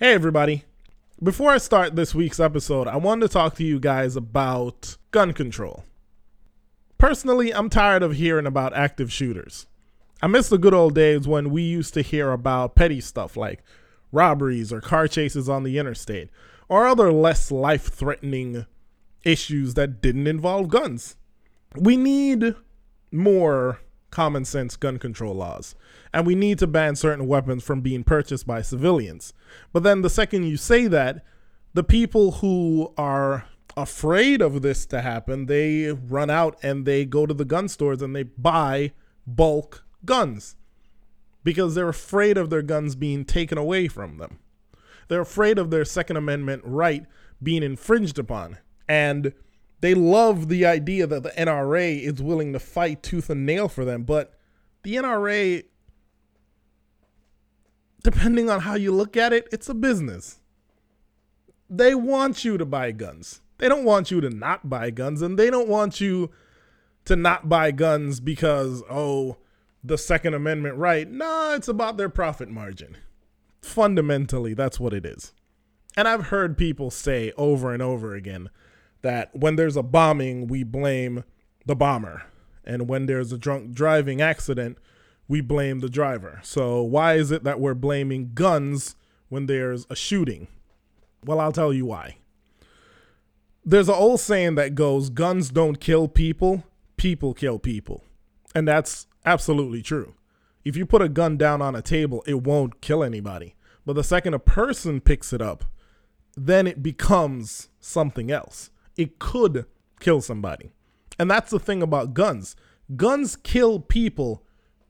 Hey, everybody. Before I start this week's episode, I wanted to talk to you guys about gun control. Personally, I'm tired of hearing about active shooters. I miss the good old days when we used to hear about petty stuff like robberies or car chases on the interstate, or other less life threatening issues that didn't involve guns. We need more common sense gun control laws. And we need to ban certain weapons from being purchased by civilians. But then the second you say that, the people who are afraid of this to happen, they run out and they go to the gun stores and they buy bulk guns because they're afraid of their guns being taken away from them. They're afraid of their Second Amendment right being infringed upon. And they love the idea that the NRA is willing to fight tooth and nail for them, but the NRA, depending on how you look at it, it's a business. They want you to buy guns. They don't want you to not buy guns, and they don't want you to not buy guns because, oh, the Second Amendment right. Nah, it's about their profit margin. Fundamentally, that's what it is. And I've heard people say over and over again that when there's a bombing, we blame the bomber. And when there's a drunk driving accident, we blame the driver. So why is it that we're blaming guns when there's a shooting? Well, I'll tell you why. There's an old saying that goes, guns don't kill people, people kill people. And that's absolutely true. If you put a gun down on a table, it won't kill anybody. But the second a person picks it up, then it becomes something else it could kill somebody. And that's the thing about guns. Guns kill people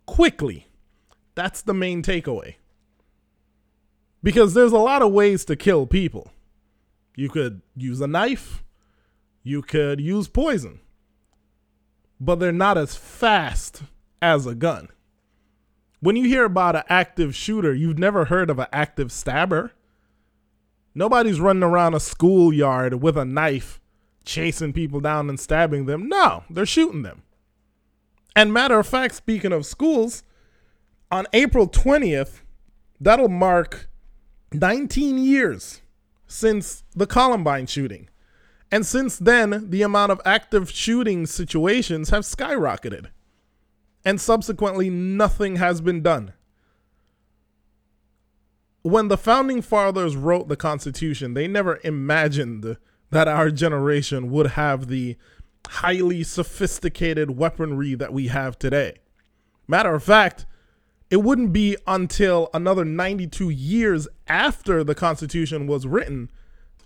quickly. That's the main takeaway. Because there's a lot of ways to kill people. You could use a knife, you could use poison, but they're not as fast as a gun. When you hear about an active shooter, you've never heard of an active stabber. Nobody's running around a schoolyard with a knife chasing people down and stabbing them. No, they're shooting them. And matter of fact, speaking of schools, on April 20th, that'll mark 19 years since the Columbine shooting. And since then, the amount of active shooting situations have skyrocketed. And subsequently, nothing has been done. When the founding fathers wrote the Constitution, they never imagined that our generation would have the highly sophisticated weaponry that we have today. Matter of fact, it wouldn't be until another 92 years after the Constitution was written,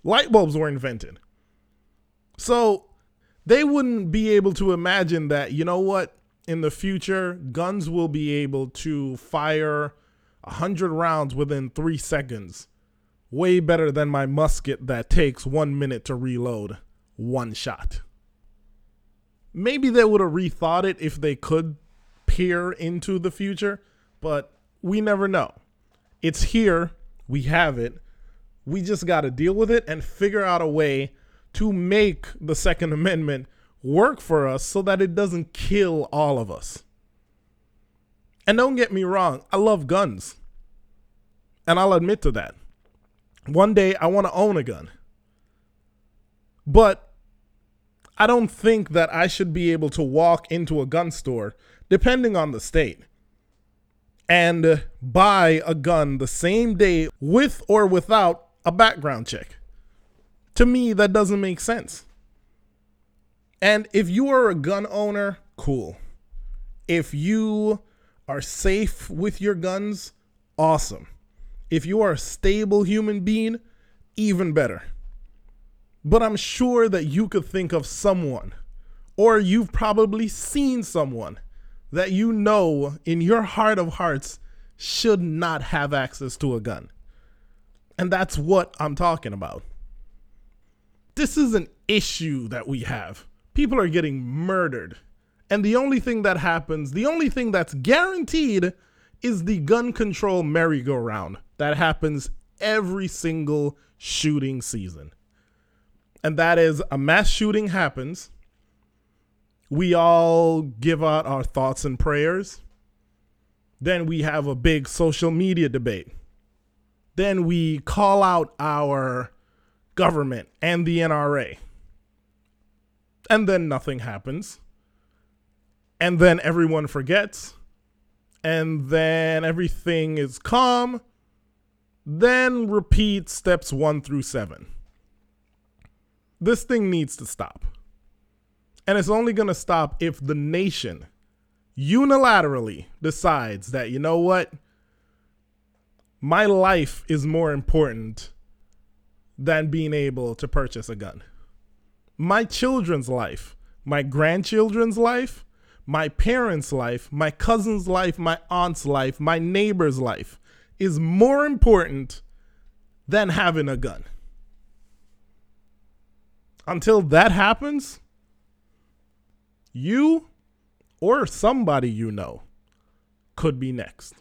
light bulbs were invented. So they wouldn't be able to imagine that, you know what, in the future, guns will be able to fire 100 rounds within three seconds way better than my musket that takes one minute to reload one shot. Maybe they would have rethought it if they could peer into the future, but we never know. It's here, we have it. We just got to deal with it and figure out a way to make the Second Amendment work for us so that it doesn't kill all of us. And don't get me wrong, I love guns. And I'll admit to that one day I want to own a gun. But I don't think that I should be able to walk into a gun store, depending on the state, and buy a gun the same day with or without a background check. To me, that doesn't make sense. And if you are a gun owner, cool. If you are safe with your guns, awesome. If you are a stable human being, even better. But I'm sure that you could think of someone, or you've probably seen someone that you know in your heart of hearts should not have access to a gun. And that's what I'm talking about. This is an issue that we have. People are getting murdered. And the only thing that happens, the only thing that's guaranteed is the gun control merry-go-round that happens every single shooting season. And that is a mass shooting happens. We all give out our thoughts and prayers. Then we have a big social media debate. Then we call out our government and the NRA. And then nothing happens. And then everyone forgets. And then everything is calm. Then repeat steps one through seven. This thing needs to stop. And it's only going to stop if the nation unilaterally decides that, you know what? My life is more important than being able to purchase a gun. My children's life, my grandchildren's life, my parents' life, my cousin's life, my aunt's life, my neighbor's life is more important than having a gun. Until that happens, you or somebody you know could be next.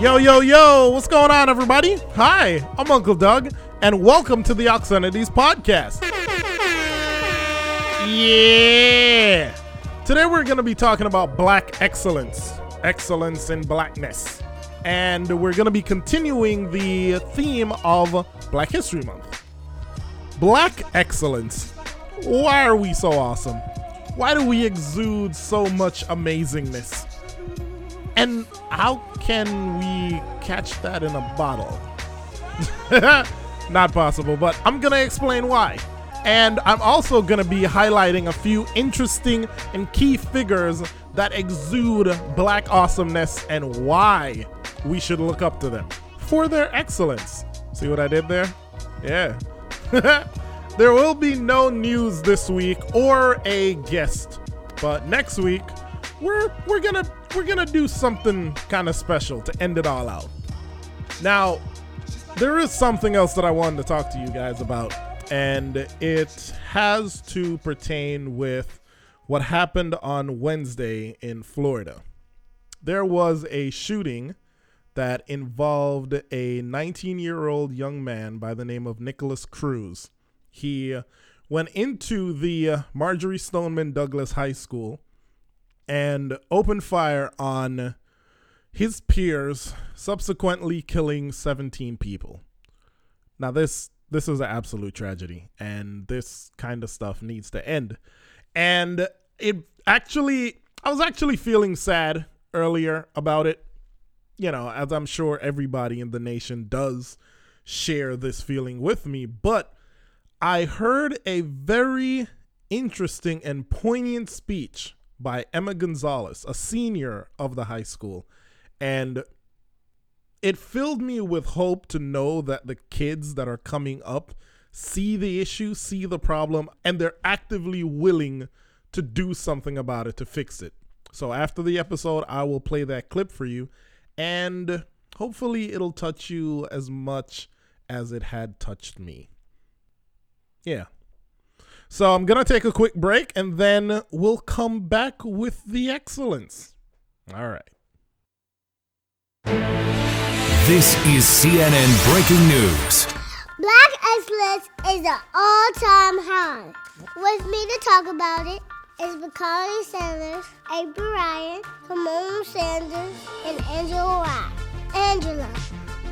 Yo, yo, yo, what's going on, everybody? Hi, I'm Uncle Doug, and welcome to the Oxcenities Podcast. Yeah! Today we're going to be talking about black excellence, excellence in blackness. And we're going to be continuing the theme of Black History Month. Black excellence. Why are we so awesome? Why do we exude so much amazingness? And how can we catch that in a bottle? Not possible, but I'm going to explain why. And I'm also going to be highlighting a few interesting and key figures that exude black awesomeness and why we should look up to them for their excellence. See what I did there? Yeah. there will be no news this week or a guest, but next week we're we're going to we're gonna do something kind of special to end it all out. Now, there is something else that I wanted to talk to you guys about, and it has to pertain with what happened on Wednesday in Florida. There was a shooting that involved a 19 year old young man by the name of Nikolas Cruz. He went into the Marjory Stoneman Douglas High School and opened fire on his peers, subsequently killing 17 people. Now this this is an absolute tragedy and this kind of stuff needs to end. And it actually I was actually feeling sad earlier about it. You know, as I'm sure everybody in the nation does share this feeling with me, but I heard a very interesting and poignant speech by Emma Gonzalez, a senior of the high school. And it filled me with hope to know that the kids that are coming up see the issue, see the problem, and they're actively willing to do something about it to fix it. So after the episode, I will play that clip for you, and hopefully, it'll touch you as much as it had touched me. Yeah, so I'm going to take a quick break and then we'll come back with the excellence. All right. This is CNN breaking news. Black excellence is an all-time high. With me to talk about it is Bacardi Sanders, April Ryan, Kamon Sanders, and Angela Watt. Angela,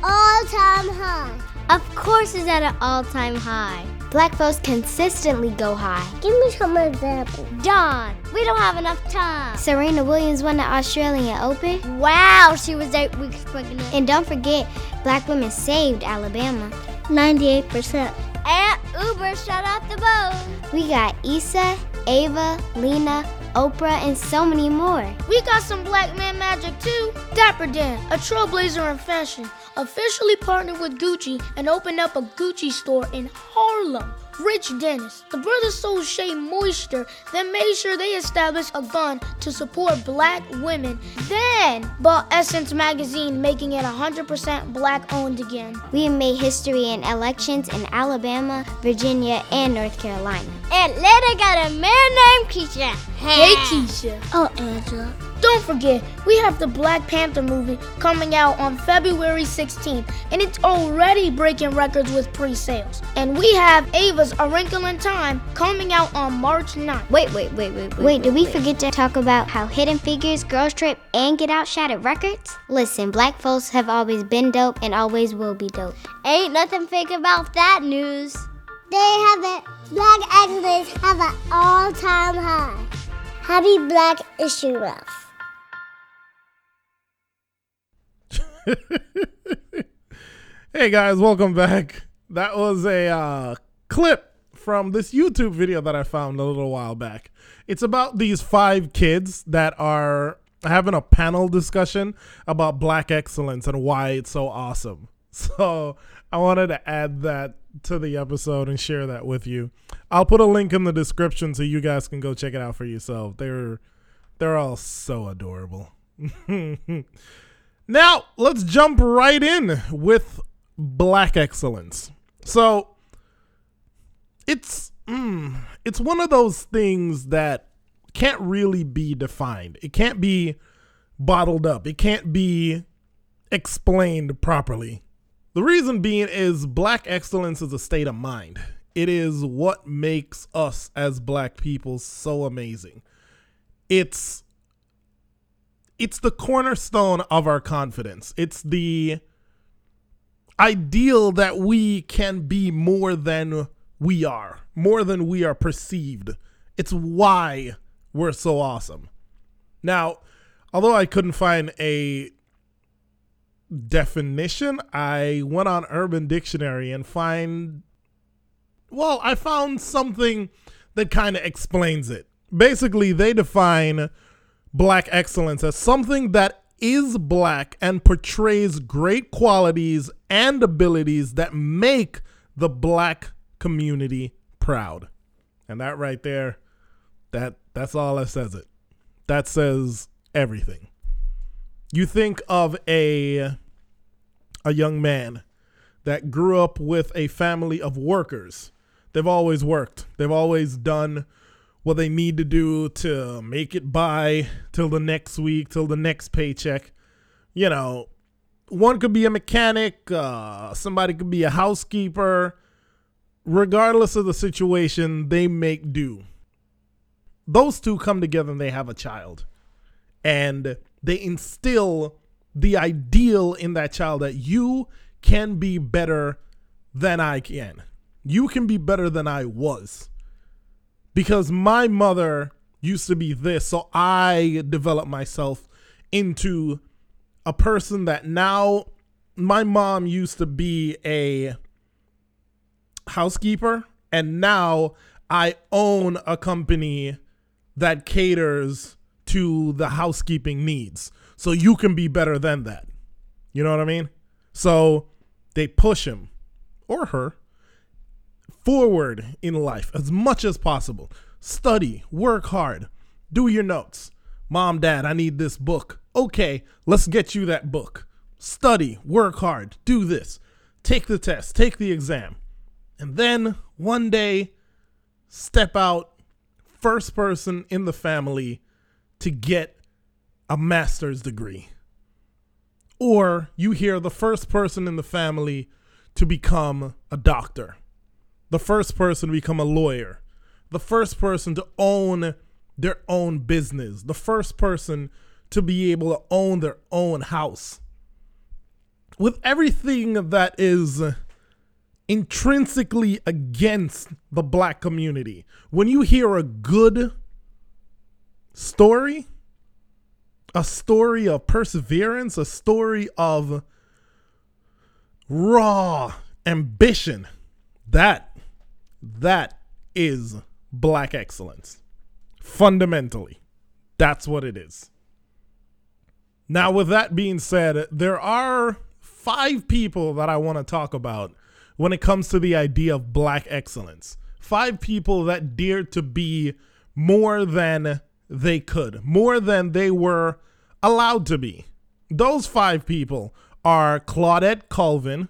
all-time high. Of course it's at an all-time high. Black folks consistently go high. Give me some examples. Dawn, we don't have enough time. Serena Williams won the Australian Open. Wow, she was eight weeks pregnant. And don't forget, black women saved Alabama. 98%. And Uber shut out the boat. We got Issa, Ava, Lena, Oprah, and so many more. We got some black man magic too. Dapper Dan, a trailblazer in fashion, officially partnered with Gucci and opened up a Gucci store in Harlem. Rich Dennis, the brothers sold Shea Moisture, then made sure they established a gun to support black women, then bought Essence magazine, making it 100% black owned again. We made history in elections in Alabama, Virginia, and North Carolina. Atlanta got a man named Keisha. Hey, Keisha. Oh, Angela. Don't forget, we have the Black Panther movie coming out on February 16th, and it's already breaking records with pre sales. And we have Ava's A Wrinkle in Time coming out on March 9th. Wait, wait, wait, wait, wait. Wait, did we forget to talk about how Hidden Figures, Girls Trip, and Get Out shattered records? Listen, black folks have always been dope and always will be dope. Ain't nothing fake about that news. They have it. Black excellence have an all-time high. Happy Black Issue Month. Hey guys, welcome back. That was a uh, clip from this YouTube video that I found a little while back. It's about these five kids that are having a panel discussion about black excellence and why it's so awesome. So I wanted to add that to the episode and share that with you. I'll put a link in the description so you guys can go check it out for yourself. They're they're all so adorable. now, let's jump right in with black excellence. So, it's mm, it's one of those things that can't really be defined. It can't be bottled up. It can't be explained properly. The reason being is black excellence is a state of mind. It is what makes us as black people so amazing. It's it's the cornerstone of our confidence. It's the ideal that we can be more than we are, more than we are perceived. It's why we're so awesome. Now, although I couldn't find a definition, I went on Urban Dictionary and find well, I found something that kind of explains it. Basically, they define black excellence as something that is black and portrays great qualities and abilities that make the black community proud. And that right there, that that's all that says it. That says everything. You think of a a young man that grew up with a family of workers. They've always worked. They've always done what they need to do to make it by till the next week, till the next paycheck. You know, one could be a mechanic, uh, somebody could be a housekeeper. Regardless of the situation, they make do. Those two come together and they have a child. And they instill the ideal in that child that you can be better than I can. You can be better than I was because my mother used to be this so i developed myself into a person that now my mom used to be a housekeeper and now i own a company that caters to the housekeeping needs. So you can be better than that. You know what i mean? So they push him or her forward in life as much as possible. Study, work hard, do your notes. Mom, dad, I need this book. Okay, let's get you that book. Study, work hard, do this. Take the test, take the exam. And then one day, step out, first person in the family to get a master's degree. Or you hear the first person in the family to become a doctor the first person to become a lawyer, the first person to own their own business, the first person to be able to own their own house. With everything that is intrinsically against the black community, when you hear a good story, a story of perseverance, a story of raw ambition, that that is black excellence. Fundamentally, that's what it is. Now, with that being said, there are five people that I want to talk about when it comes to the idea of black excellence. Five people that dared to be more than they could, more than they were allowed to be. Those five people are Claudette Colvin,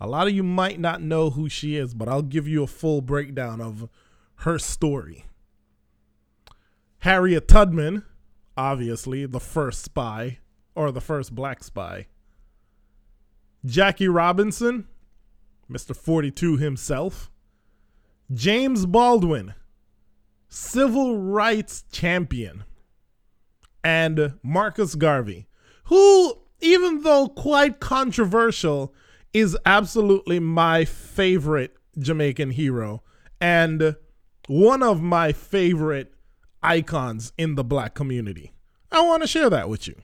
a lot of you might not know who she is, but I'll give you a full breakdown of her story. Harriet Tubman, obviously, the first spy or the first black spy. Jackie Robinson, Mr. 42 himself. James Baldwin, civil rights champion. And Marcus Garvey, who, even though quite controversial, is absolutely my favorite Jamaican hero and one of my favorite icons in the black community. I want to share that with you.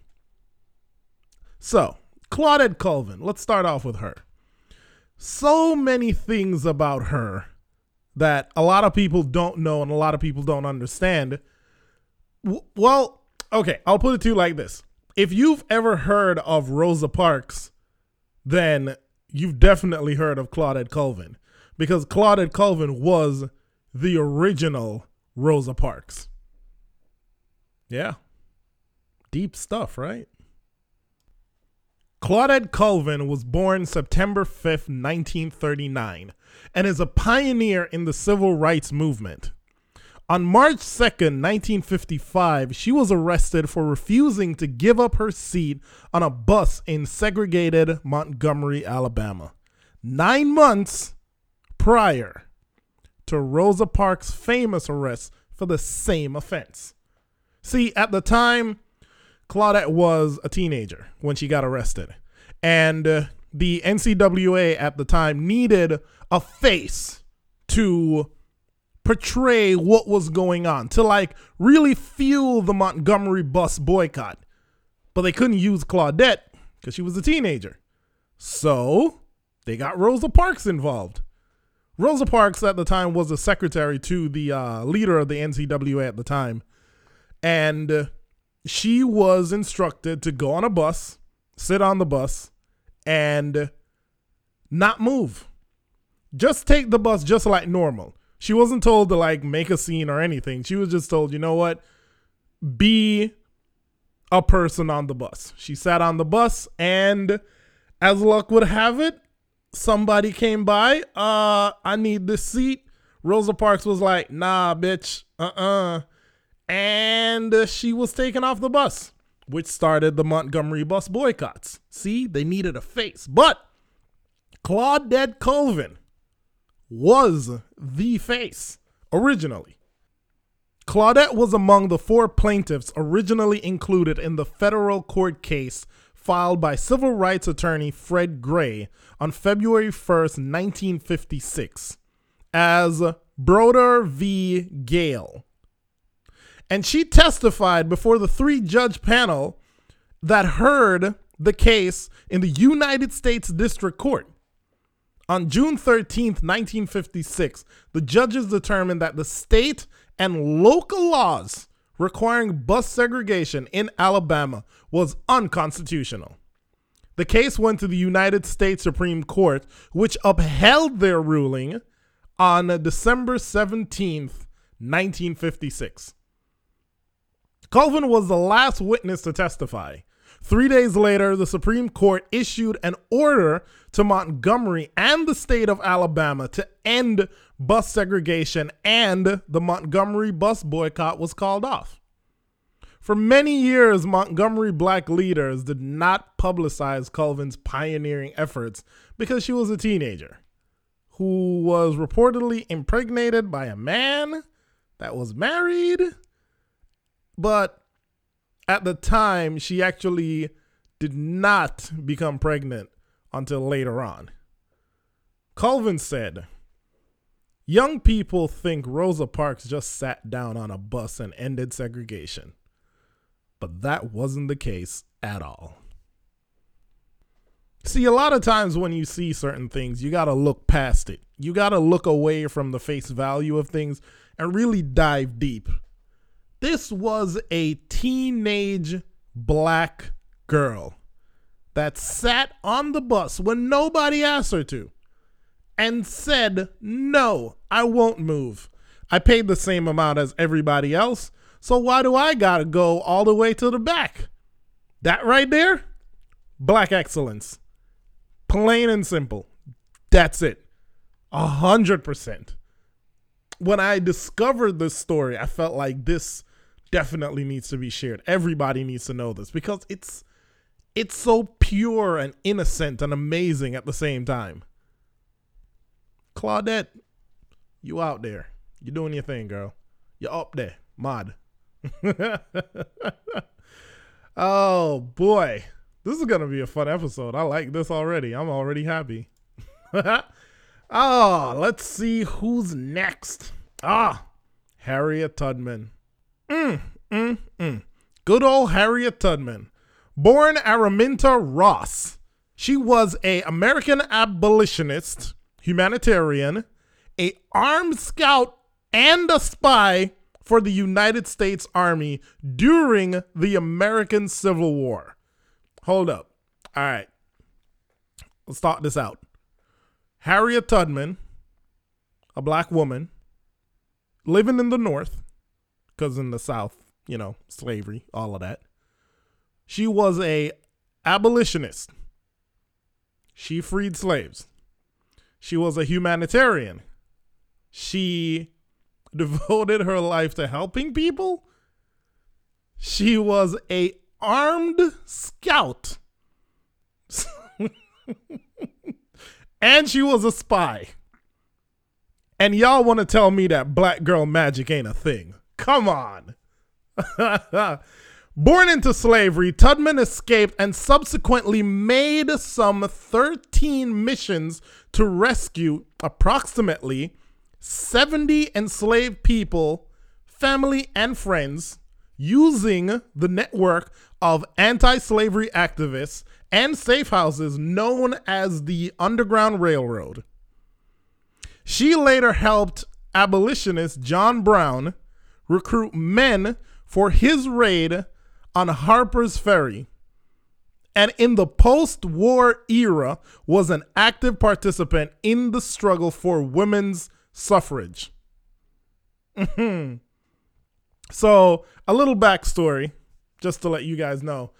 So, Claudette Colvin, let's start off with her. So many things about her that a lot of people don't know and a lot of people don't understand. Well, okay, I'll put it to you like this. If you've ever heard of Rosa Parks, then you've definitely heard of Claudette Colvin because Claudette Colvin was the original Rosa Parks. Yeah. Deep stuff, right? Claudette Colvin was born September 5th, 1939, and is a pioneer in the civil rights movement. On March 2nd, 1955, she was arrested for refusing to give up her seat on a bus in segregated Montgomery, Alabama, nine months prior to Rosa Parks' famous arrest for the same offense. See, at the time, Claudette was a teenager when she got arrested. And uh, the NCWA at the time needed a face to portray what was going on, to like really fuel the Montgomery bus boycott. But they couldn't use Claudette because she was a teenager. So they got Rosa Parks involved. Rosa Parks at the time was a secretary to the uh, leader of the NCWA at the time. And she was instructed to go on a bus, sit on the bus, and not move. Just take the bus just like normal. She wasn't told to like make a scene or anything. She was just told, you know what? Be a person on the bus. She sat on the bus and as luck would have it, somebody came by. Uh, I need this seat. Rosa Parks was like, nah, bitch. And uh, she was taken off the bus, which started the Montgomery bus boycotts. See, they needed a face. But Claudette Colvin was the face originally. Claudette was among the four plaintiffs originally included in the federal court case filed by civil rights attorney Fred Gray on February 1st, 1956, as Browder v. Gayle and she testified before the three judge panel that heard the case in the United States District Court. On June 13th, 1956, the judges determined that the state and local laws requiring bus segregation in Alabama was unconstitutional. The case went to the United States Supreme Court, which upheld their ruling on December 17th, 1956. Colvin was the last witness to testify. Three days later, the Supreme Court issued an order to Montgomery and the state of Alabama to end bus segregation, and the Montgomery bus boycott was called off. For many years, Montgomery black leaders did not publicize Colvin's pioneering efforts because she was a teenager who was reportedly impregnated by a man that was married but at the time, she actually did not become pregnant until later on. Colvin said, Young people think Rosa Parks just sat down on a bus and ended segregation. But that wasn't the case at all. See, a lot of times when you see certain things, you got to look past it. You got to look away from the face value of things and really dive deep this was a teenage black girl that sat on the bus when nobody asked her to and said, No, I won't move. I paid the same amount as everybody else, so why do I gotta go all the way to the back? That right there, black excellence. Plain and simple. That's it. A hundred percent. When I discovered this story, I felt like this definitely needs to be shared. Everybody needs to know this because it's it's so pure and innocent and amazing at the same time. Claudette, you out there. You doing your thing, girl. You're up there. Mod. oh boy. This is gonna be a fun episode. I like this already. I'm already happy. oh, let's see who's next. Ah, Harriet Tubman. Mm, mm, mm. Good old Harriet Tubman. Born Araminta Ross. She was a American abolitionist, humanitarian, a armed scout, and a spy for the United States Army during the American Civil War. Hold up. All right. Let's start this out. Harriet Tubman, a black woman, living in the North, because in the South, you know, slavery, all of that. She was a abolitionist. She freed slaves. She was a humanitarian. She devoted her life to helping people. She was a armed scout. and she was a spy. And y'all want to tell me that black girl magic ain't a thing. Come on. Born into slavery, Tubman escaped and subsequently made some 13 missions to rescue approximately 70 enslaved people, family, and friends using the network of anti slavery activists and safe houses known as the Underground Railroad. She later helped abolitionist John Brown recruit men for his raid on Harper's Ferry and in the post-war era was an active participant in the struggle for women's suffrage. Mm-hmm. so, a little backstory, just to let you guys know.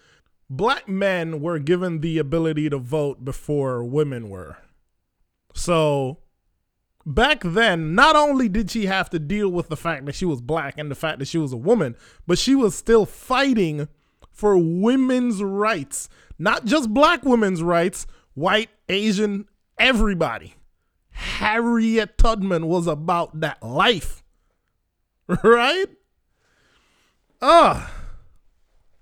Black men were given the ability to vote before women were. So, back then, not only did she have to deal with the fact that she was black and the fact that she was a woman, but she was still fighting for women's rights. Not just black women's rights, white, Asian, everybody. Harriet Tubman was about that life. Right? Ah,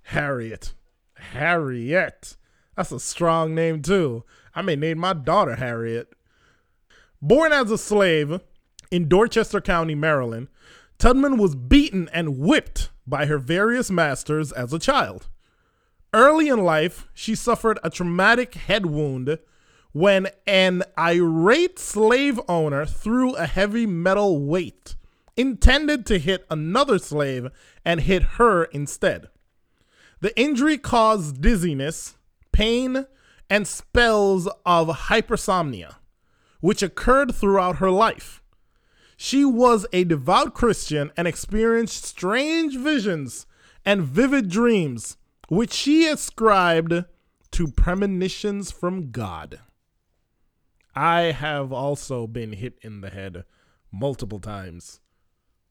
Harriet. Harriet. That's a strong name, too. I may name my daughter Harriet. Born as a slave in Dorchester County, Maryland, Tubman was beaten and whipped by her various masters as a child. Early in life, she suffered a traumatic head wound when an irate slave owner threw a heavy metal weight intended to hit another slave and hit her instead. The injury caused dizziness, pain, and spells of hypersomnia, which occurred throughout her life. She was a devout Christian and experienced strange visions and vivid dreams, which she ascribed to premonitions from God. I have also been hit in the head multiple times.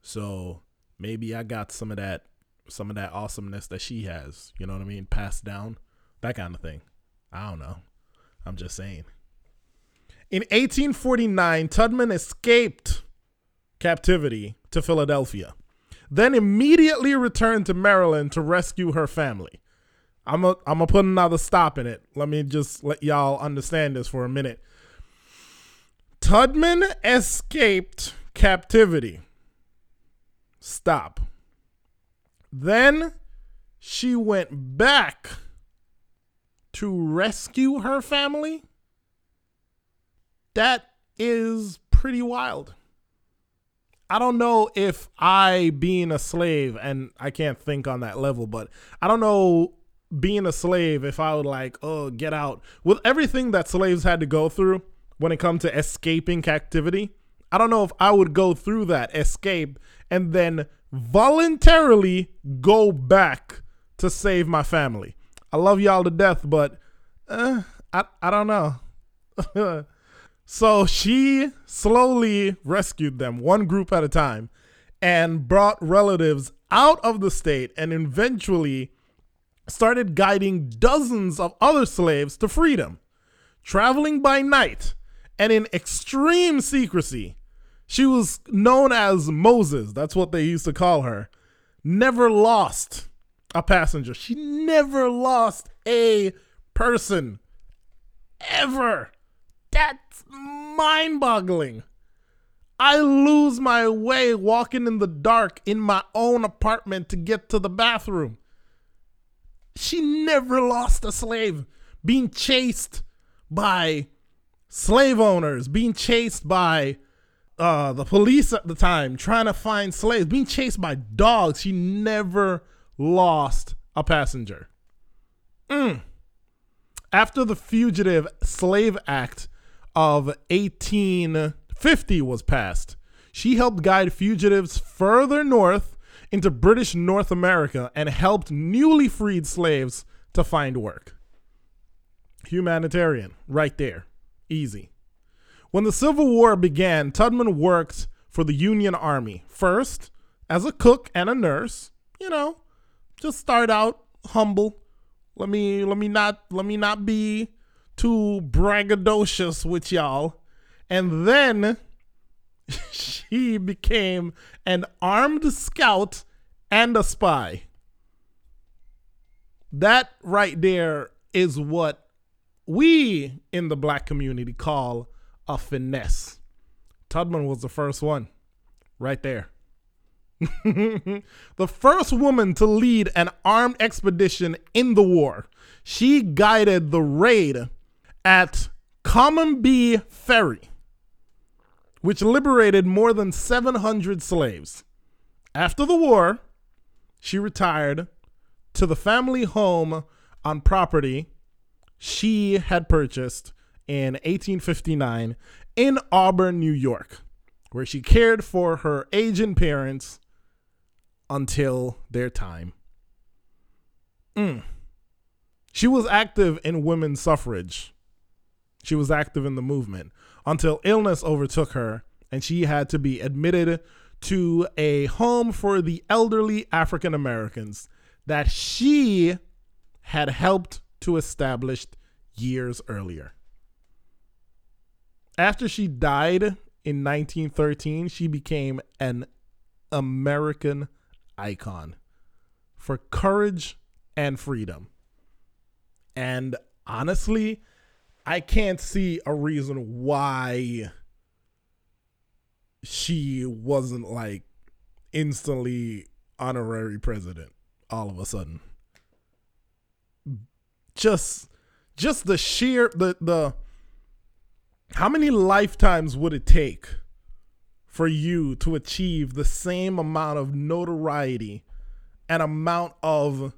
So maybe I got some of that some of that awesomeness that she has, you know what I mean, passed down, that kind of thing. I don't know. I'm just saying. In 1849, Tubman escaped captivity to Philadelphia, then immediately returned to Maryland to rescue her family. I'm going to put another stop in it. Let me just let y'all understand this for a minute. Tubman escaped captivity. Stop. Then she went back to rescue her family. That is pretty wild. I don't know if I, being a slave, and I can't think on that level, but I don't know being a slave if I would like, oh, get out. With everything that slaves had to go through when it comes to escaping captivity, I don't know if I would go through that, escape, and then voluntarily go back to save my family. I love y'all to death, but uh, I, I don't know. so she slowly rescued them, one group at a time, and brought relatives out of the state and eventually started guiding dozens of other slaves to freedom. Traveling by night and in extreme secrecy, she was known as Moses. That's what they used to call her. Never lost a passenger. She never lost a person. Ever. That's mind boggling. I lose my way walking in the dark in my own apartment to get to the bathroom. She never lost a slave. Being chased by slave owners, being chased by uh, the police at the time, trying to find slaves, being chased by dogs. She never lost a passenger. Mm. After the Fugitive Slave Act of 1850 was passed, she helped guide fugitives further north into British North America and helped newly freed slaves to find work. Humanitarian, right there. Easy. When the Civil War began, Tubman worked for the Union Army, first as a cook and a nurse. You know, just start out humble. Let me let me not let me not be too braggadocious with y'all. And then she became an armed scout and a spy. That right there is what we in the black community call a finesse. Tubman was the first one, right there. the first woman to lead an armed expedition in the war. She guided the raid at Combahee Ferry, which liberated more than 700 slaves. After the war, she retired to the family home on property she had purchased in 1859 in Auburn, New York, where she cared for her aging parents until their time. Mm. She was active in women's suffrage. She was active in the movement until illness overtook her and she had to be admitted to a home for the elderly African Americans that she had helped to establish years earlier. After she died in 1913, she became an American icon for courage and freedom. And honestly, I can't see a reason why she wasn't like instantly honorary president all of a sudden. Just just the sheer the the how many lifetimes would it take for you to achieve the same amount of notoriety and amount of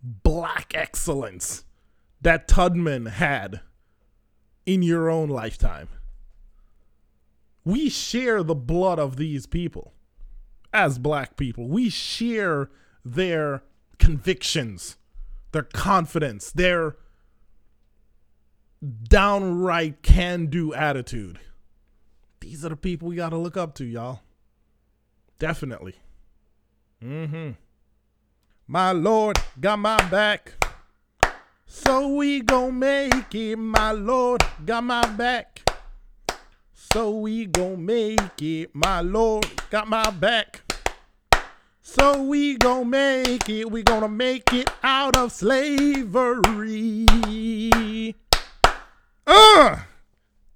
black excellence that Tubman had in your own lifetime? We share the blood of these people as black people. We share their convictions, their confidence, their downright can do attitude. These are the people we got to look up to, y'all. Definitely. Mm hmm. My Lord got my back. So we gon' make it. My Lord got my back. So we gon' make it. My Lord got my back. So we gon' make it. We gonna make it out of slavery. Uh!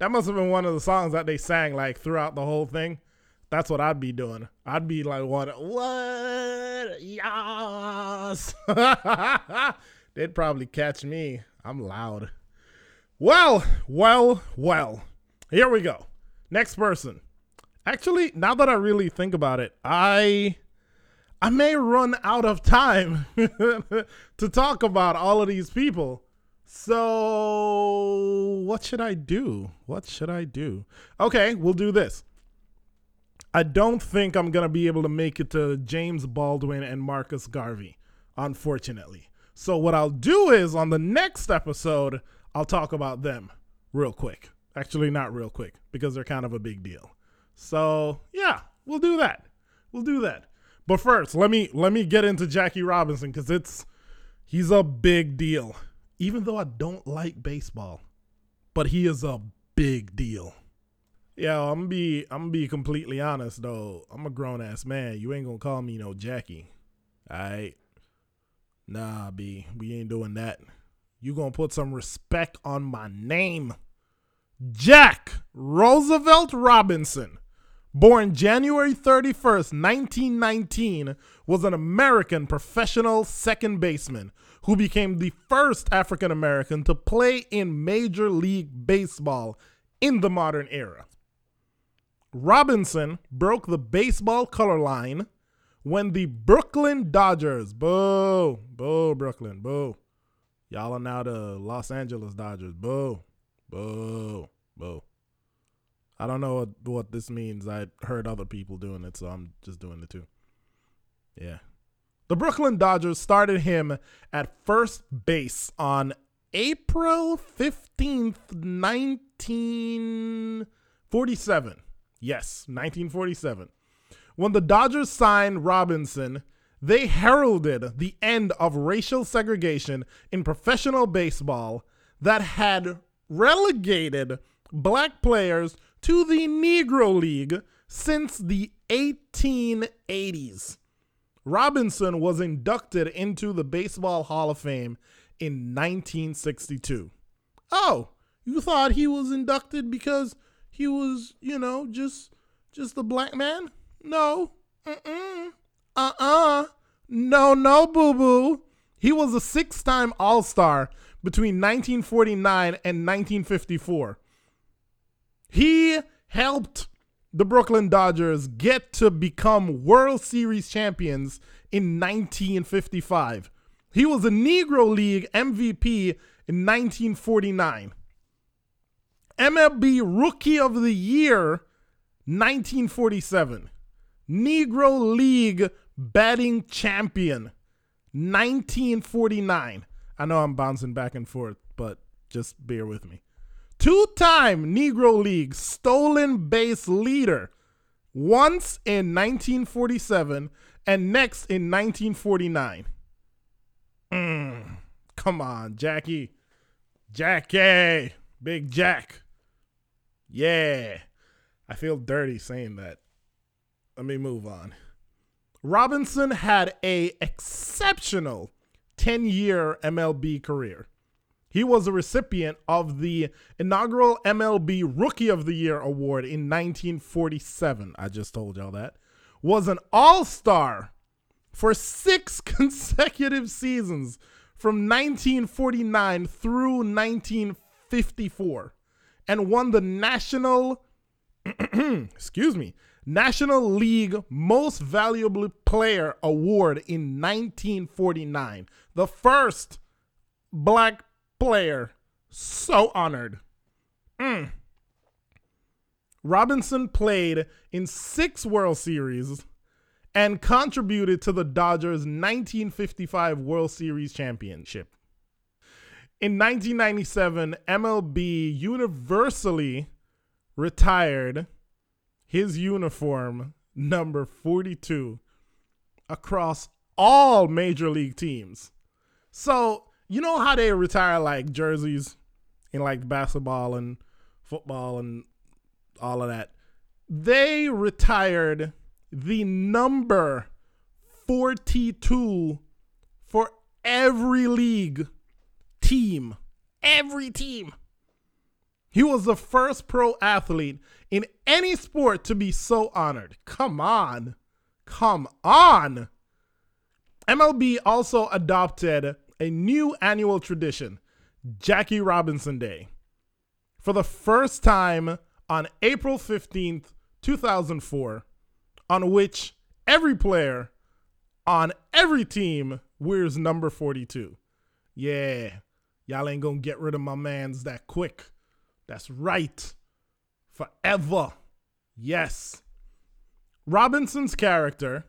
That must have been one of the songs that they sang like throughout the whole thing. That's what I'd be doing. I'd be like, what? What? Yes. They'd probably catch me. I'm loud. Well, well, well. Here we go. Next person. Actually, now that I really think about it, I I may run out of time to talk about all of these people. So, what should I do? What should I do? Okay, we'll do this. I don't think I'm going to be able to make it to James Baldwin and Marcus Garvey, unfortunately. So, what I'll do is on the next episode, I'll talk about them real quick. Actually, not real quick because they're kind of a big deal. So, yeah, we'll do that. We'll do that. But first, let me let me get into Jackie Robinson because it's he's a big deal. Even though I don't like baseball, but he is a big deal. Yeah, I'm gonna be I'm gonna be completely honest though. I'm a grown ass man. You ain't gonna call me no Jackie. Alright. Nah, B, we ain't doing that. You gonna put some respect on my name. Jack Roosevelt Robinson, born January 31st, 1919, was an American professional second baseman who became the first African American to play in Major League Baseball in the modern era. Robinson broke the baseball color line when the Brooklyn Dodgers, boo, boo, Brooklyn, boo. Y'all are now the Los Angeles Dodgers, boo, boo, boo. I don't know what, what this means. I heard other people doing it, so I'm just doing it too. Yeah. The Brooklyn Dodgers started him at first base on April 15th, 1947. Yes, 1947. When the Dodgers signed Robinson, they heralded the end of racial segregation in professional baseball that had relegated black players to the Negro League since the 1880s. Robinson was inducted into the Baseball Hall of Fame in 1962. Oh, you thought he was inducted because he was, you know, just just a black man? No. Mm-mm. Uh-uh. No, no, boo-boo. He was a six-time All-Star between 1949 and 1954. He helped the Brooklyn Dodgers get to become World Series champions in 1955. He was a Negro League MVP in 1949. MLB Rookie of the Year 1947. Negro League batting champion 1949. I know I'm bouncing back and forth, but just bear with me. Two time Negro League stolen base leader, once in 1947 and next in 1949. Mm, come on, Jackie. Jackie. Big Jack. Yeah. I feel dirty saying that. Let me move on. Robinson had a exceptional 10-year MLB career. He was a recipient of the inaugural MLB Rookie of the Year award in 1947. I just told y'all that. Was an All-Star for 6 consecutive seasons from 1949 through 1954 and won the National excuse me, National League Most Valuable Player Award in 1949. The first black player. So honored. Mm. Robinson played in six World Series and contributed to the Dodgers' 1955 World Series championship. In 1997, MLB universally retired his uniform number 42 across all major league teams. So, you know how they retire like jerseys in like basketball and football and all of that? They retired the number 42 for every league team. Every team. He was the first pro athlete in any sport to be so honored. Come on. Come on. MLB also adopted a new annual tradition, Jackie Robinson Day. For the first time on April 15th, 2004, on which every player on every team wears number 42. Yeah, y'all ain't gonna get rid of my mans that quick. That's right. Forever. Yes. Robinson's character,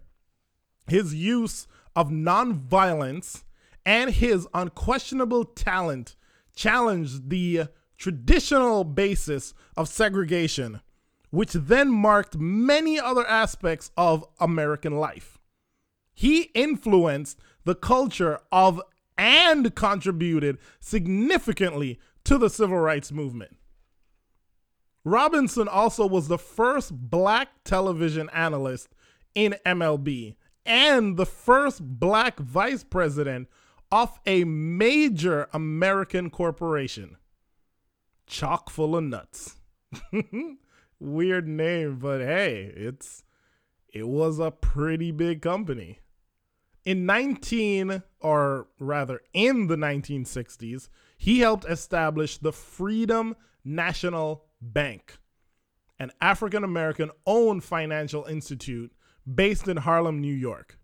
his use of nonviolence, and his unquestionable talent challenged the traditional basis of segregation, which then marked many other aspects of American life. He influenced the culture of and contributed significantly to the civil rights movement. Robinson also was the first black television analyst in MLB and the first black vice president of a major American corporation. Chock full of nuts. Weird name, but hey, it's it was a pretty big company. In 19 or rather in the 1960s, he helped establish the Freedom National Bank, an African American owned financial institute based in Harlem, New York.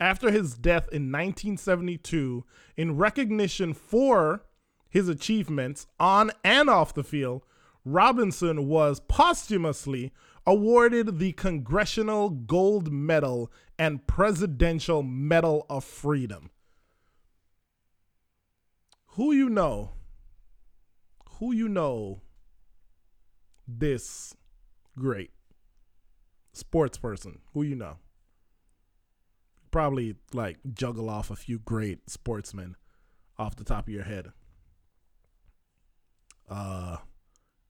After his death in 1972, in recognition for his achievements on and off the field, Robinson was posthumously awarded the Congressional Gold Medal and Presidential Medal of Freedom. Who you know? Who you know this great sports person? Who you know? Probably like juggle off a few great sportsmen off the top of your head. Uh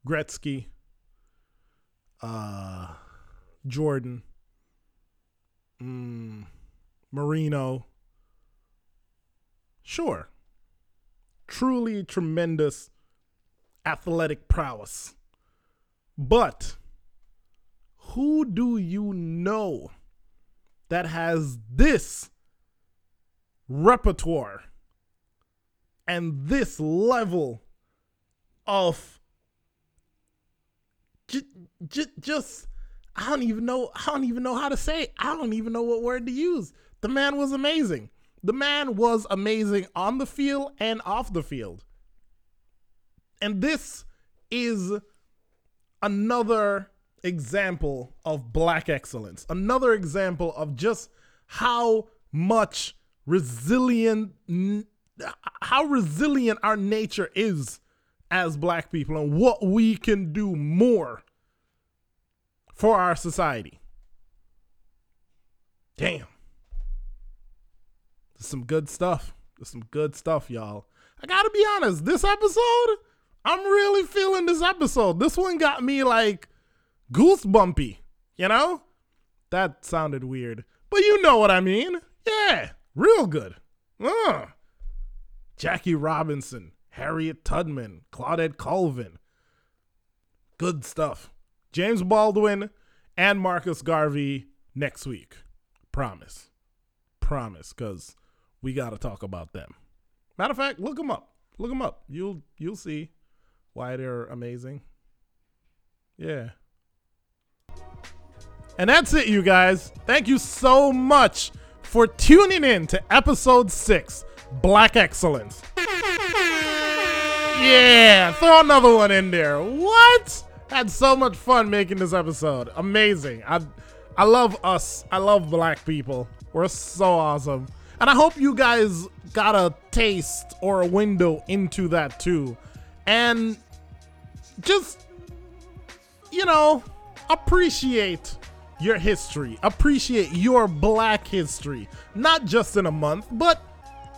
Gretzky, uh, Jordan, mm, Marino. Sure. Truly tremendous athletic prowess. But who do you know that has this repertoire and this level of just, just, just I don't even know. I don't even know how to say. It. I don't even know what word to use. The man was amazing. The man was amazing on the field and off the field. And this is another example of black excellence. Another example of just how much resilient how resilient our nature is as black people and what we can do more for our society. Damn. There's some good stuff. There's some good stuff, y'all. I gotta be honest, this episode, I'm really feeling this episode. This one got me like goosebumpy, you know? That sounded weird. But you know what I mean. Yeah, real good. Uh. Jackie Robinson, Harriet Tubman, Claudette Colvin. Good stuff. James Baldwin and Marcus Garvey next week. Promise. Promise, because we got to talk about them. Matter of fact, look them up. Look them up. You'll you'll see why they're amazing. Yeah. And that's it, you guys. Thank you so much for tuning in to episode six, Black Excellence. Yeah, throw another one in there. What? Had so much fun making this episode. Amazing. I I love us. I love black people. We're so awesome. And I hope you guys got a taste or a window into that too. And just you know, appreciate your history. Appreciate your black history. Not just in a month, but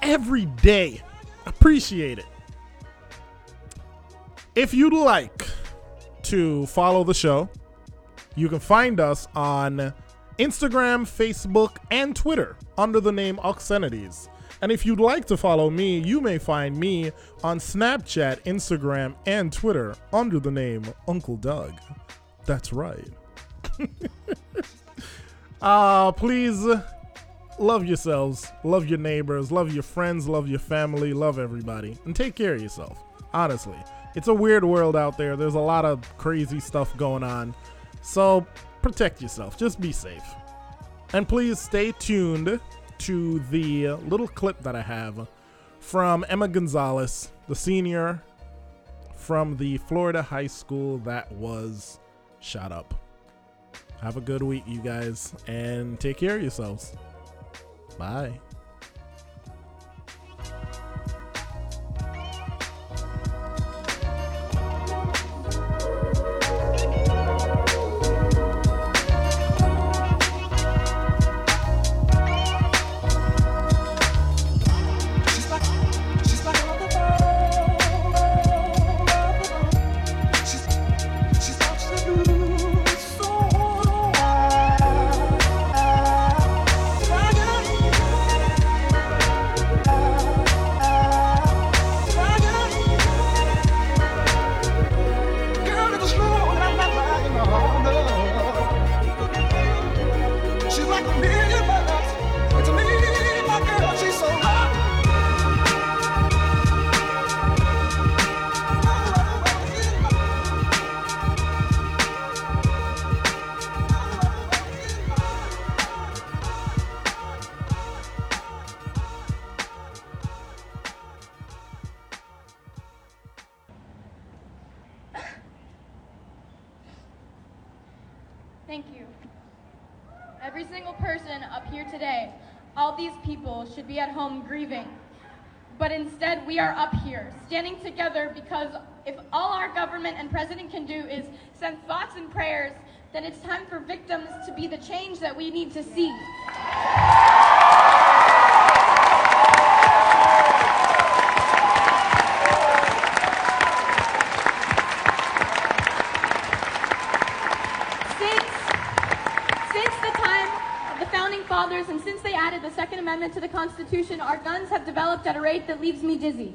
every day. Appreciate it. If you'd like to follow the show, you can find us on Instagram, Facebook, and Twitter under the name Oxcenities. And if you'd like to follow me, you may find me on Snapchat, Instagram, and Twitter under the name Uncle Doug. That's right. uh, please love yourselves, love your neighbors, love your friends, love your family, love everybody, and take care of yourself. Honestly it's a weird world out there. There's a lot of crazy stuff going on. So protect yourself. Just be safe. And please stay tuned to the little clip that I have from Emma Gonzalez, the senior from the Florida high school that was shot up. Have a good week, you guys, and take care of yourselves. Bye. Thank you. Every single person up here today, all these people should be at home grieving. But instead, we are up here, standing together because if all our government and president can do is send thoughts and prayers, then it's time for victims to be the change that we need to see. Second Amendment to the Constitution, our guns have developed at a rate that leaves me dizzy.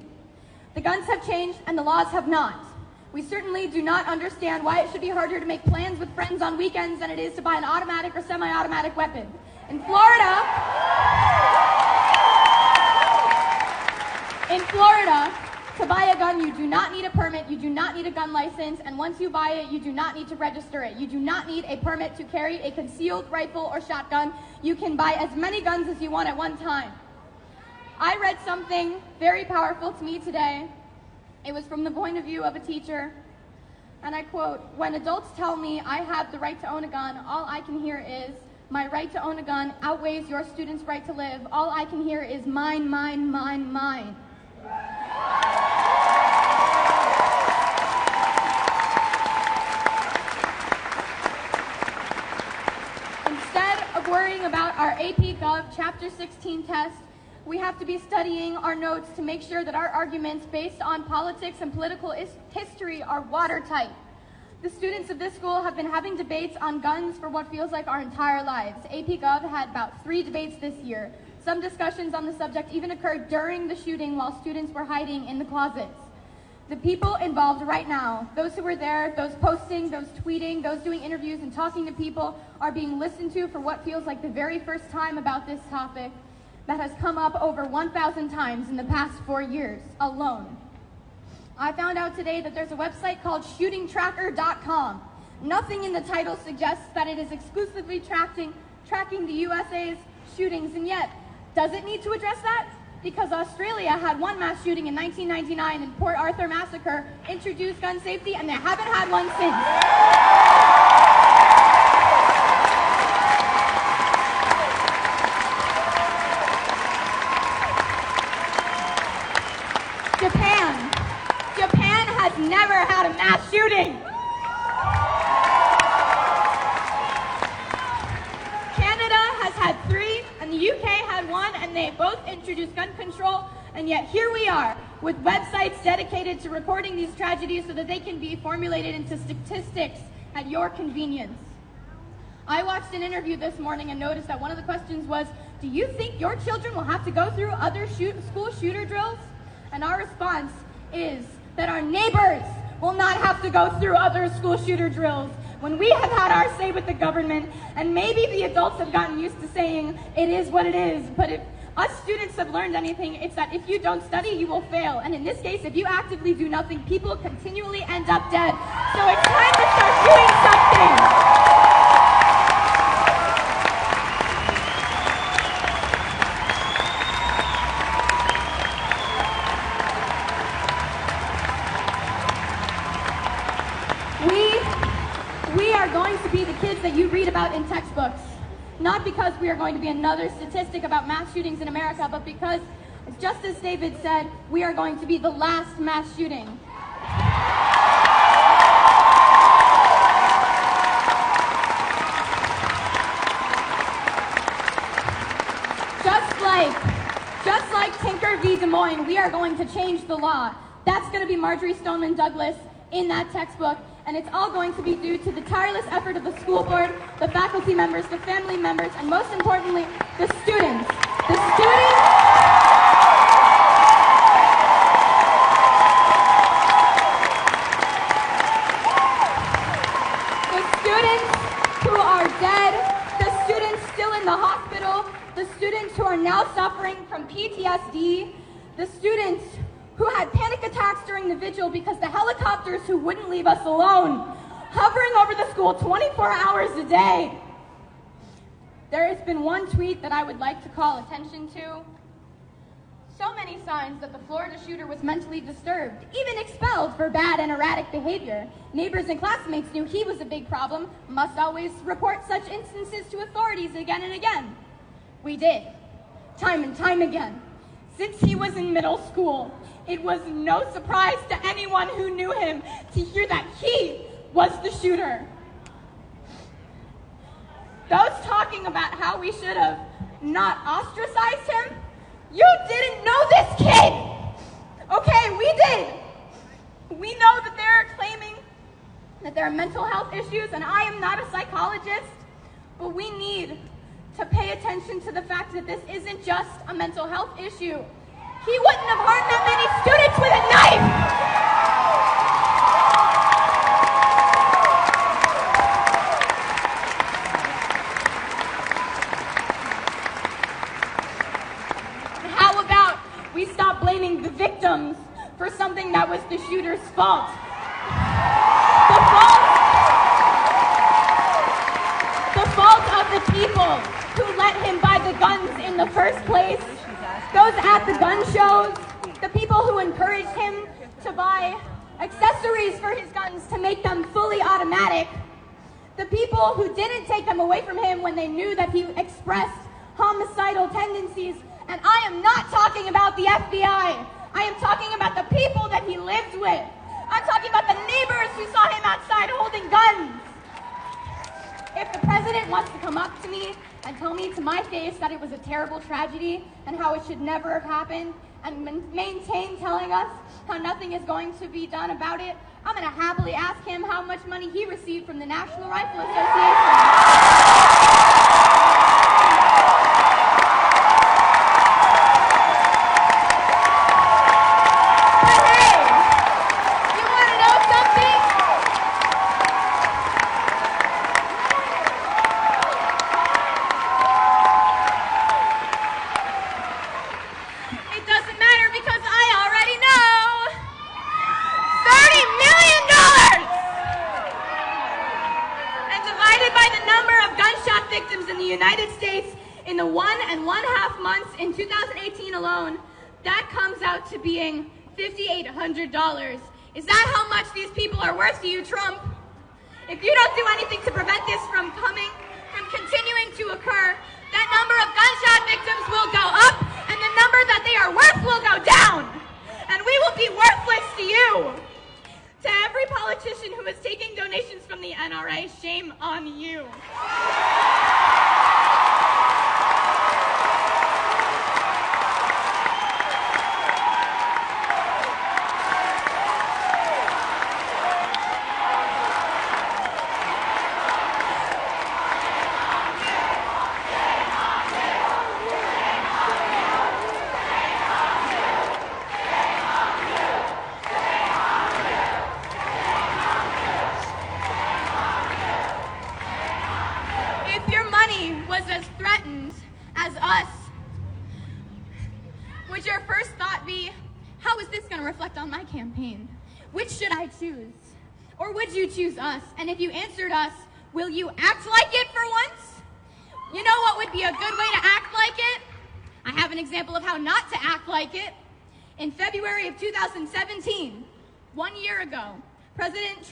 The guns have changed and the laws have not. We certainly do not understand why it should be harder to make plans with friends on weekends than it is to buy an automatic or semi automatic weapon. In Florida, in Florida, to buy a gun, you do not need a permit, you do not need a gun license, and once you buy it, you do not need to register it. You do not need a permit to carry a concealed rifle or shotgun. You can buy as many guns as you want at one time. I read something very powerful to me today. It was from the point of view of a teacher. And I quote When adults tell me I have the right to own a gun, all I can hear is, My right to own a gun outweighs your student's right to live. All I can hear is, Mine, mine, mine, mine. Instead worrying about our AP Gov Chapter 16 test, we have to be studying our notes to make sure that our arguments based on politics and political is- history are watertight. The students of this school have been having debates on guns for what feels like our entire lives. AP Gov had about three debates this year. Some discussions on the subject even occurred during the shooting while students were hiding in the closets. The people involved right now, those who were there, those posting, those tweeting, those doing interviews and talking to people, are being listened to for what feels like the very first time about this topic that has come up over 1,000 times in the past four years alone. I found out today that there's a website called shootingtracker.com. Nothing in the title suggests that it is exclusively tracking, tracking the USA's shootings, and yet, does it need to address that? Because Australia had one mass shooting in 1999 and Port Arthur massacre introduced gun safety, and they haven't had one since. Japan. Japan has never had a mass shooting. Canada has had three, and the UK had one, and they both introduced gun control. And yet here we are with websites dedicated to recording these tragedies so that they can be formulated into statistics at your convenience. I watched an interview this morning and noticed that one of the questions was, do you think your children will have to go through other shoot, school shooter drills? And our response is that our neighbors will not have to go through other school shooter drills. When we have had our say with the government, and maybe the adults have gotten used to saying it is what it is, but if us students have learned anything, it's that if you don't study, you will fail. And in this case, if you actively do nothing, people continually end up dead. So it's time to start doing something. We, we are going to be the kids that you read about in textbooks. Not because we are going to be another statistic about mass shootings in America, but because, just as David said, we are going to be the last mass shooting. Just like, just like Tinker v. Des Moines, we are going to change the law. That's going to be Marjory Stoneman Douglas in that textbook, and it's all going to be due to the tireless effort of the school board, the faculty members, the family members, and most importantly, the students. The students. The students who are dead, the students still in in the hospital, the students who are now suffering from PTSD, the students who had panic attacks during the vigil because the who wouldn't leave us alone, hovering over the school 24 hours a day. There has been one tweet that I would like to call attention to. So many signs that the Florida shooter was mentally disturbed, even expelled for bad and erratic behavior. Neighbors and classmates knew he was a big problem, must always report such instances to authorities again and again. We did, time and time again. Since he was in middle school, it was no surprise to anyone who knew him to hear that he was the shooter. Those talking about how we should have not ostracized him, you didn't know this kid. Okay, we did. We know that they're claiming that there are mental health issues, and I am not a psychologist, but we need to pay attention to the fact that this isn't just a mental health issue. He wouldn't have harmed that many students with a knife. How about we stop blaming the victims for something that was the shooter's fault? The fault, the fault of the people who let him buy the guns in the first place, those at the gun shows, the people who encouraged him to buy accessories for his guns to make them fully automatic, the people who didn't take them away from him when they knew that he expressed homicidal tendencies. And I am not talking about the FBI. I am talking about the people that he lived with. President wants to come up to me and tell me to my face that it was a terrible tragedy and how it should never have happened, and maintain telling us how nothing is going to be done about it, I'm going to happily ask him how much money he received from the National Rifle Association.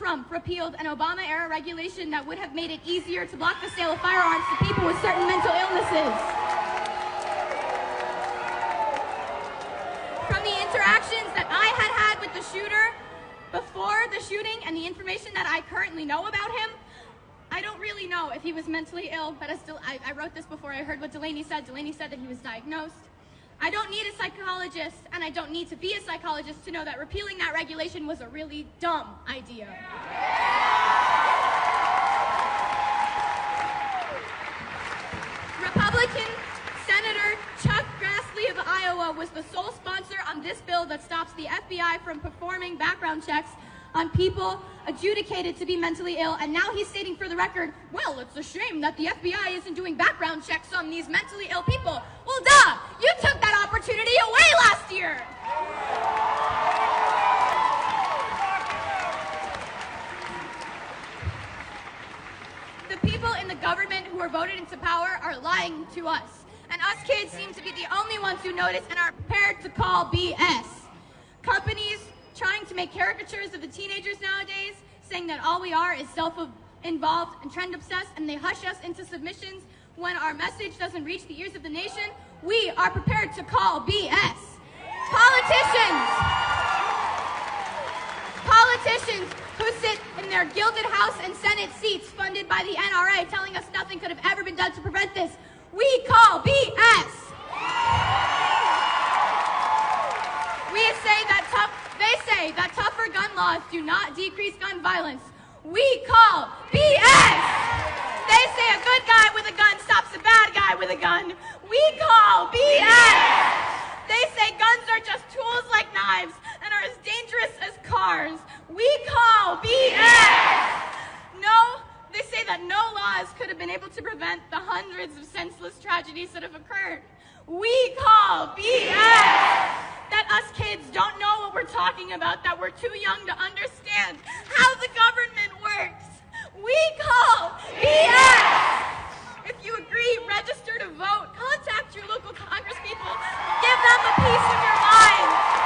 Trump repealed an Obama era regulation that would have made it easier to block the sale of firearms to people with certain mental illnesses. From the interactions that I had had with the shooter before the shooting and the information that I currently know about him, I don't really know if he was mentally ill, but I still I, I wrote this before I heard what Delaney said. Delaney said that he was diagnosed. I don't need a psychologist, and I don't need to be a psychologist to know that repealing that regulation was a really dumb idea. Republican Senator Chuck Grassley of Iowa was the sole sponsor on this bill that stops the FBI from performing background checks on people adjudicated to be mentally ill, and now he's stating for the record, well, it's a shame that the FBI isn't doing background checks on these mentally ill people. Well, duh! You took that opportunity away last year! The people in the government who are voted into power are lying to us. And us kids seem to be the only ones who notice and are prepared to call BS. Companies make caricatures of the teenagers nowadays, saying that all we are is self involved and trend obsessed, and they hush us into submissions when our message doesn't reach the ears of the nation. We are prepared to call BS. Politicians! Politicians who sit in their gilded House and Senate seats funded by the NRA telling us nothing could have ever been done to prevent this. We call BS. We say that tough, they say that tougher gun laws do not decrease gun violence. We call BS. They say a good guy with a gun stops a bad guy with a gun. We call BS. They say guns are just tools like knives and are as dangerous as cars. We call BS. No, they say that no laws could have been able to prevent the hundreds of senseless tragedies that have occurred we call BS. That us kids don't know what we're talking about, that we're too young to understand how the government works. We call BS. If you agree, register to vote, contact your local congresspeople, give them a piece of your mind.